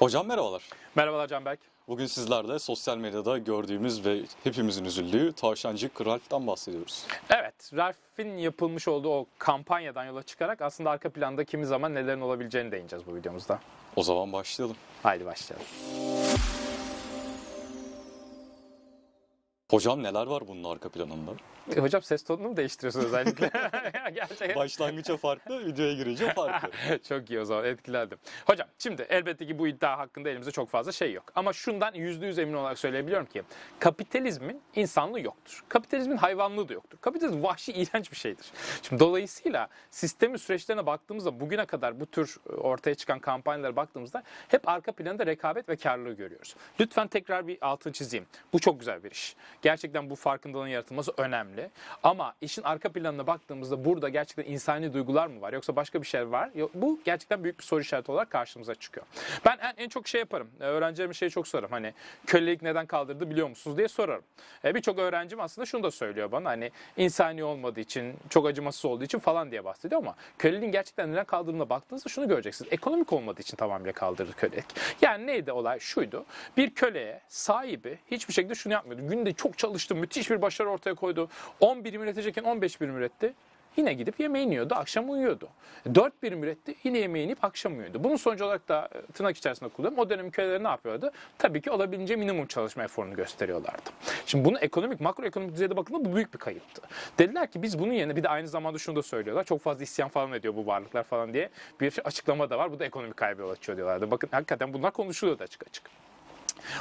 Hocam merhabalar. Merhabalar Canberk. Bugün sizlerle sosyal medyada gördüğümüz ve hepimizin üzüldüğü tavşancık Ralph'tan bahsediyoruz. Evet, Ralph'in yapılmış olduğu o kampanyadan yola çıkarak aslında arka planda kimi zaman nelerin olabileceğini değineceğiz bu videomuzda. O zaman başlayalım. Haydi başlayalım. Hocam neler var bunun arka planında? E, hocam ses tonunu mu değiştiriyorsun özellikle? Gerçekten. Başlangıça farklı, videoya girince farklı. çok iyi o zaman etkilendim. Hocam şimdi elbette ki bu iddia hakkında elimizde çok fazla şey yok. Ama şundan yüzde yüz emin olarak söyleyebiliyorum ki kapitalizmin insanlığı yoktur. Kapitalizmin hayvanlığı da yoktur. Kapitalizm vahşi iğrenç bir şeydir. Şimdi dolayısıyla sistemin süreçlerine baktığımızda bugüne kadar bu tür e, ortaya çıkan kampanyalara baktığımızda hep arka planda rekabet ve karlılığı görüyoruz. Lütfen tekrar bir altını çizeyim. Bu çok güzel bir iş. Gerçekten bu farkındalığın yaratılması önemli. Ama işin arka planına baktığımızda burada gerçekten insani duygular mı var yoksa başka bir şey var? Bu gerçekten büyük bir soru işareti olarak karşımıza çıkıyor. Ben en, en çok şey yaparım. E, Öğrencilerime şeyi çok sorarım. Hani kölelik neden kaldırdı biliyor musunuz diye sorarım. E, Birçok öğrencim aslında şunu da söylüyor bana. Hani insani olmadığı için, çok acımasız olduğu için falan diye bahsediyor ama köleliğin gerçekten neden kaldırdığına baktığınızda şunu göreceksiniz. Ekonomik olmadığı için tamamıyla kaldırdı kölelik. Yani neydi olay? Şuydu. Bir köleye sahibi hiçbir şekilde şunu yapmıyordu. Günde çok çalıştı, müthiş bir başarı ortaya koydu. 10 birim üretecekken 15 birim üretti. Yine gidip yemeğini yiyordu, akşam uyuyordu. 4 birim üretti, yine yemeğini yiyip akşam uyuyordu. Bunun sonucu olarak da e, tırnak içerisinde kullanıyorum. O dönemin köleleri ne yapıyordu? Tabii ki olabildiğince minimum çalışma eforunu gösteriyorlardı. Şimdi bunu ekonomik, makroekonomik düzeyde bakıldığında bu büyük bir kayıptı. Dediler ki biz bunun yerine bir de aynı zamanda şunu da söylüyorlar. Çok fazla isyan falan ediyor bu varlıklar falan diye bir açıklama da var. Bu da ekonomik kaybı yol açıyor diyorlardı. Bakın hakikaten bunlar konuşuluyordu açık açık.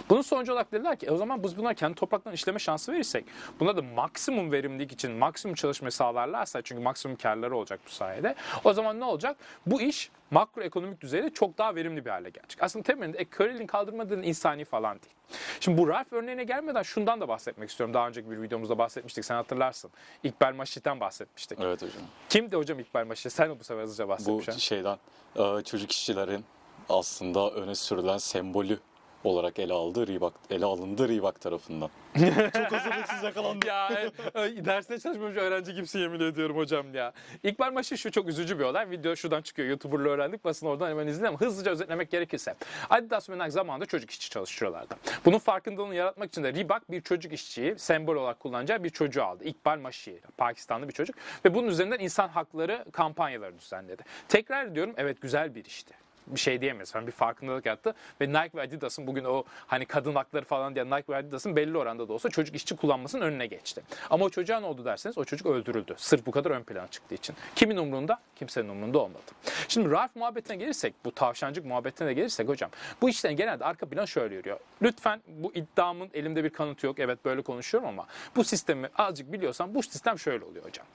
Bunun sonucu olarak dediler ki "E o zaman biz bunlar kendi topraklarını işleme şansı verirsek buna da maksimum verimlilik için maksimum çalışmayı sağlarlarsa çünkü maksimum karları olacak bu sayede o zaman ne olacak? Bu iş makroekonomik düzeyde çok daha verimli bir hale gelecek. Aslında temelinde e, köleliğin kaldırmadığının insani falan değil. Şimdi bu Ralph örneğine gelmeden şundan da bahsetmek istiyorum. Daha önceki bir videomuzda bahsetmiştik sen hatırlarsın. İkbal Maşit'ten bahsetmiştik. Evet hocam. Kimdi hocam İkbal Maşit? Sen de bu sefer hızlıca Bu bahsetmişsin. şeyden e, çocuk işçilerin aslında öne sürülen sembolü olarak ele aldı Reebok, ele alındı Reebok tarafından. Çok hazırlıksız yakalandım. ya e, e, dersine çalışmamış öğrenci kimsin yemin ediyorum hocam ya. İkbal Maşı şu çok üzücü bir olay. Video şuradan çıkıyor. YouTuber'la öğrendik. Basın oradan hemen izleyin ama hızlıca özetlemek gerekirse. Adidas ve Nike zamanında çocuk işçi çalıştırıyorlardı. Bunun farkındalığını yaratmak için de Reebok bir çocuk işçiyi sembol olarak kullanacağı bir çocuğu aldı. İkbal Maşı, Pakistanlı bir çocuk. Ve bunun üzerinden insan hakları kampanyaları düzenledi. Tekrar ediyorum evet güzel bir işti bir şey diyemeyiz. Yani bir farkındalık yattı ve Nike ve Adidas'ın bugün o hani kadın hakları falan diye Nike ve Adidas'ın belli oranda da olsa çocuk işçi kullanmasının önüne geçti. Ama o çocuğa ne oldu derseniz o çocuk öldürüldü. Sırf bu kadar ön plana çıktığı için. Kimin umrunda? Kimsenin umrunda olmadı. Şimdi Ralph muhabbetine gelirsek, bu tavşancık muhabbetine de gelirsek hocam. Bu işlerin genelde arka plan şöyle yürüyor. Lütfen bu iddiamın elimde bir kanıtı yok. Evet böyle konuşuyorum ama bu sistemi azıcık biliyorsan bu sistem şöyle oluyor hocam.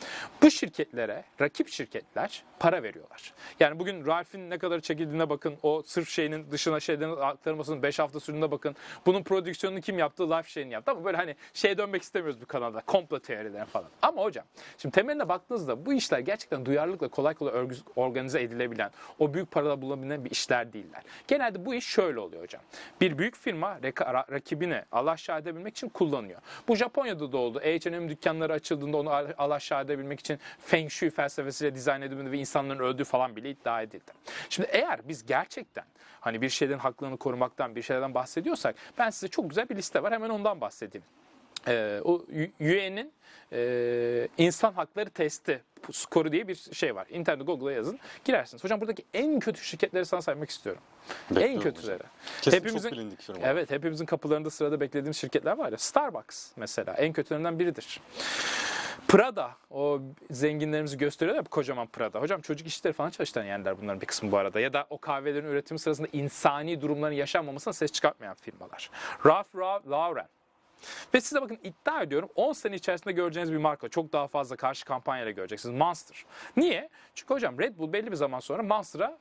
Bu şirketlere rakip şirketler para veriyorlar. Yani bugün Ralph'in ne kadar çekildiğine bakın. O sırf şeyinin dışına şeyden aktarmasının 5 hafta sürdüğüne bakın. Bunun prodüksiyonunu kim yaptı? Life şeyini yaptı. Ama böyle hani şeye dönmek istemiyoruz bu kanalda. Komplo teorilerine falan. Ama hocam şimdi temeline baktığınızda bu işler gerçekten duyarlılıkla kolay kolay organize edilebilen, o büyük paralar bulabilen bir işler değiller. Genelde bu iş şöyle oluyor hocam. Bir büyük firma reka- ra- rakibini alaşağı edebilmek için kullanıyor. Bu Japonya'da da oldu. H&M dükkanları açıldığında onu al- alaşağı edebilmek için Feng Shui felsefesiyle dizayn edildi ve insanların öldüğü falan bile iddia edildi. Şimdi eğer biz gerçekten hani bir şeylerin haklarını korumaktan, bir şeylerden bahsediyorsak ben size çok güzel bir liste var. Hemen ondan bahsedeyim. Ee, o UN'in e, insan hakları testi skoru diye bir şey var. İnternette Google'a yazın. Girersiniz. Hocam buradaki en kötü şirketleri sana saymak istiyorum. Bekliyorum en kötüleri. Kesin Hepimizin- çok bilindik firma. Evet hepimizin kapılarında sırada beklediğimiz şirketler var ya. Starbucks mesela en kötülerinden biridir. Prada o zenginlerimizi gösteriyor ya kocaman Prada. Hocam çocuk işleri falan çalıştıran yerler bunların bir kısmı bu arada. Ya da o kahvelerin üretimi sırasında insani durumların yaşanmamasına ses çıkartmayan firmalar. Ralph Ra- Lauren. Ve size bakın iddia ediyorum 10 sene içerisinde göreceğiniz bir marka. Çok daha fazla karşı kampanyayla göreceksiniz. Monster. Niye? Çünkü hocam Red Bull belli bir zaman sonra Monster'a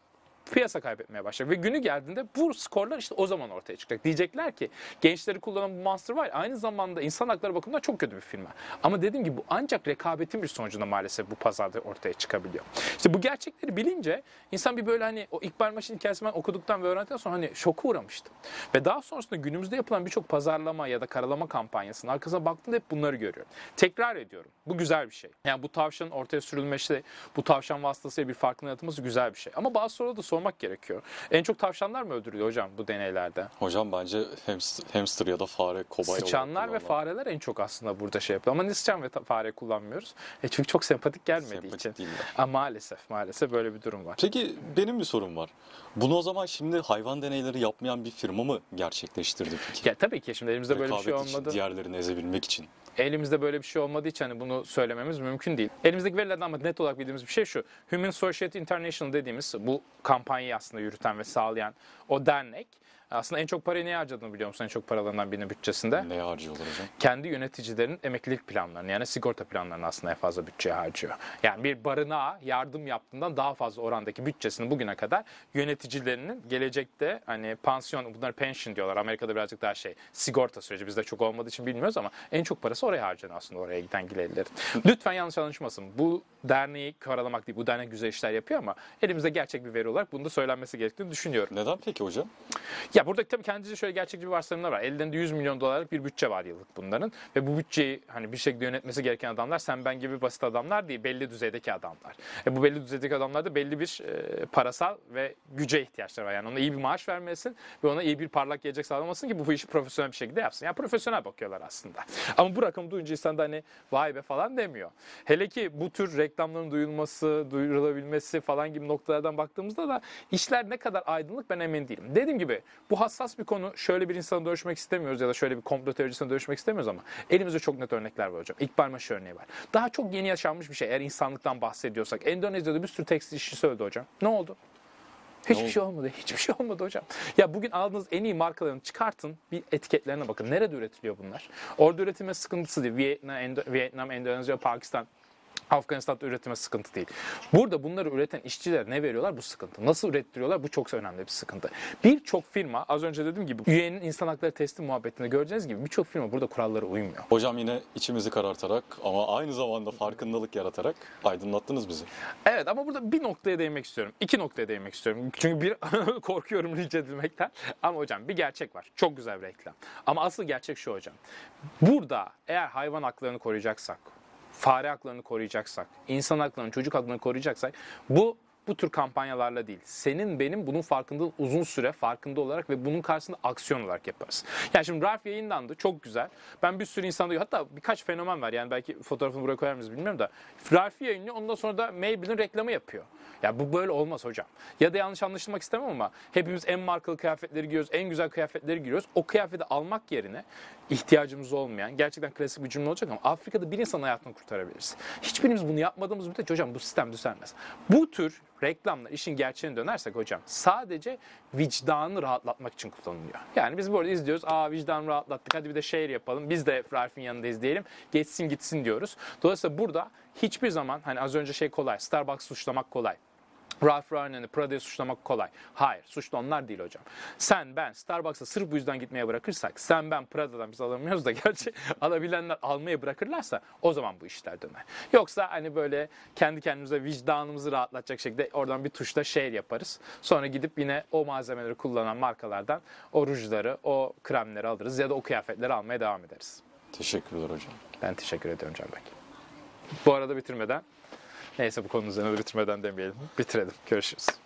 piyasa kaybetmeye başlayacak. Ve günü geldiğinde bu skorlar işte o zaman ortaya çıkacak. Diyecekler ki gençleri kullanan bu Monster var aynı zamanda insan hakları bakımından çok kötü bir firma. Ama dediğim gibi bu ancak rekabetin bir sonucunda maalesef bu pazarda ortaya çıkabiliyor. İşte bu gerçekleri bilince insan bir böyle hani o İkbal Maşin hikayesini ben okuduktan ve öğrendikten sonra hani şoka uğramıştım. Ve daha sonrasında günümüzde yapılan birçok pazarlama ya da karalama kampanyasının arkasına baktığımda hep bunları görüyorum. Tekrar ediyorum. Bu güzel bir şey. Yani bu tavşanın ortaya sürülmesi, bu tavşan vasıtasıyla bir farkın yaratılması güzel bir şey. Ama bazı sorularda da sormak gerekiyor. En çok tavşanlar mı öldürülüyor hocam bu deneylerde? Hocam bence hamster, hamster ya da fare kobay Sıçanlar ve fareler en çok aslında burada şey yapıyor. Ama niye sıçan ve fare kullanmıyoruz? E çünkü çok sempatik gelmediği Sempatik için. değiller. Ama maalesef maalesef böyle bir durum var. Peki benim bir sorum var. Bunu o zaman şimdi hayvan deneyleri yapmayan bir firma mı gerçekleştirdi peki? Ya tabii ki şimdi elimizde böyle bir şey Rekabet için, olmadı. diğerlerini ezebilmek için. Elimizde böyle bir şey olmadığı için hani bunu söylememiz mümkün değil. Elimizdeki verilerden ama net olarak bildiğimiz bir şey şu. Human Society International dediğimiz bu kampanyayı aslında yürüten ve sağlayan o dernek aslında en çok parayı neye harcadığını biliyor musun? En çok paralarından birinin bütçesinde. Neye harcıyorlar hocam? kendi yöneticilerin emeklilik planlarını yani sigorta planlarını aslında en fazla bütçeye harcıyor. Yani bir barınağa yardım yaptığından daha fazla orandaki bütçesini bugüne kadar yöneticilerinin gelecekte hani pansiyon bunlar pension diyorlar. Amerika'da birazcık daha şey sigorta süreci bizde çok olmadığı için bilmiyoruz ama en çok parası oraya harcanıyor aslında oraya giden gilelilerin. Lütfen yanlış anlaşılmasın. Bu derneği karalamak değil. Bu dernek güzel işler yapıyor ama elimizde gerçek bir veri olarak bunu da söylenmesi gerektiğini düşünüyorum. Neden peki hocam? Ya burada tabii kendince şöyle gerçekçi bir varsayımlar var. Ellerinde 100 milyon dolarlık bir bütçe var yıllık bunların. Ve bu bütçeyi hani bir şekilde yönetmesi gereken adamlar sen ben gibi basit adamlar değil. Belli düzeydeki adamlar. E bu belli düzeydeki adamlar da belli bir e, parasal ve güce ihtiyaçları var. Yani ona iyi bir maaş vermesin ve ona iyi bir parlak gelecek sağlamasın ki bu işi profesyonel bir şekilde yapsın. Yani profesyonel bakıyorlar aslında. Ama bu rakamı duyunca insan da hani vay be falan demiyor. Hele ki bu tür reklamların duyulması, duyurulabilmesi falan gibi noktalardan baktığımızda da işler ne kadar aydınlık ben emin değilim. Dediğim gibi bu hassas bir konu. Şöyle bir insana dönüşmek istemiyoruz ya da şöyle bir komplo teorisine dönüşmek istemiyoruz ama elimizde çok net örnekler var hocam. İkbal Maşı örneği var. Daha çok yeni yaşanmış bir şey eğer insanlıktan bahsediyorsak. Endonezya'da bir sürü tekstil işçisi öldü hocam. Ne oldu? Hiçbir oldu? şey olmadı. Hiçbir şey olmadı hocam. Ya bugün aldığınız en iyi markalarını çıkartın. Bir etiketlerine bakın. Nerede üretiliyor bunlar? Orada üretilme sıkıntısı değil. Vietnam, Endo- Vietnam Endonezya, Pakistan, Afganistan'da üretime sıkıntı değil. Burada bunları üreten işçiler ne veriyorlar? Bu sıkıntı. Nasıl ürettiriyorlar? Bu çok önemli bir sıkıntı. Birçok firma az önce dediğim gibi üyenin insan hakları testi muhabbetinde göreceğiniz gibi birçok firma burada kurallara uymuyor. Hocam yine içimizi karartarak ama aynı zamanda farkındalık yaratarak aydınlattınız bizi. Evet ama burada bir noktaya değinmek istiyorum. İki noktaya değinmek istiyorum. Çünkü bir korkuyorum linç edilmekten. Ama hocam bir gerçek var. Çok güzel bir reklam. Ama asıl gerçek şu hocam. Burada eğer hayvan haklarını koruyacaksak, fare haklarını koruyacaksak, insan haklarını, çocuk haklarını koruyacaksak bu bu tür kampanyalarla değil. Senin benim bunun farkında uzun süre farkında olarak ve bunun karşısında aksiyon olarak yaparız. Yani şimdi Ralph yayınlandı. Çok güzel. Ben bir sürü insanda hatta birkaç fenomen var. Yani belki fotoğrafını buraya koyar mıyız bilmiyorum da. Ralph yayınlıyor. Ondan sonra da Maybelline reklamı yapıyor. Ya bu böyle olmaz hocam. Ya da yanlış anlaşılmak istemem ama hepimiz en markalı kıyafetleri giyiyoruz. En güzel kıyafetleri giyiyoruz. O kıyafeti almak yerine ihtiyacımız olmayan gerçekten klasik bir cümle olacak ama Afrika'da bir insan hayatını kurtarabiliriz. Hiçbirimiz bunu yapmadığımız müddetçe hocam bu sistem düzelmez. Bu tür reklamlar işin gerçeğine dönersek hocam sadece vicdanı rahatlatmak için kullanılıyor. Yani biz bu arada izliyoruz. Aa vicdanı rahatlattık hadi bir de şehir yapalım. Biz de Ralph'in yanındayız diyelim. Geçsin gitsin diyoruz. Dolayısıyla burada hiçbir zaman hani az önce şey kolay. Starbucks suçlamak kolay. Ralph Lauren'i, Prada'yı suçlamak kolay. Hayır, suçlu onlar değil hocam. Sen, ben Starbucks'a sırf bu yüzden gitmeye bırakırsak, sen, ben Prada'dan biz alamıyoruz da gerçi alabilenler almaya bırakırlarsa o zaman bu işler döner. Yoksa hani böyle kendi kendimize vicdanımızı rahatlatacak şekilde oradan bir tuşla share yaparız. Sonra gidip yine o malzemeleri kullanan markalardan o rujları, o kremleri alırız ya da o kıyafetleri almaya devam ederiz. Teşekkürler hocam. Ben teşekkür ediyorum Can Bey. Bu arada bitirmeden, neyse bu konunun üzerine de bitirmeden demeyelim. Bitirelim. Görüşürüz.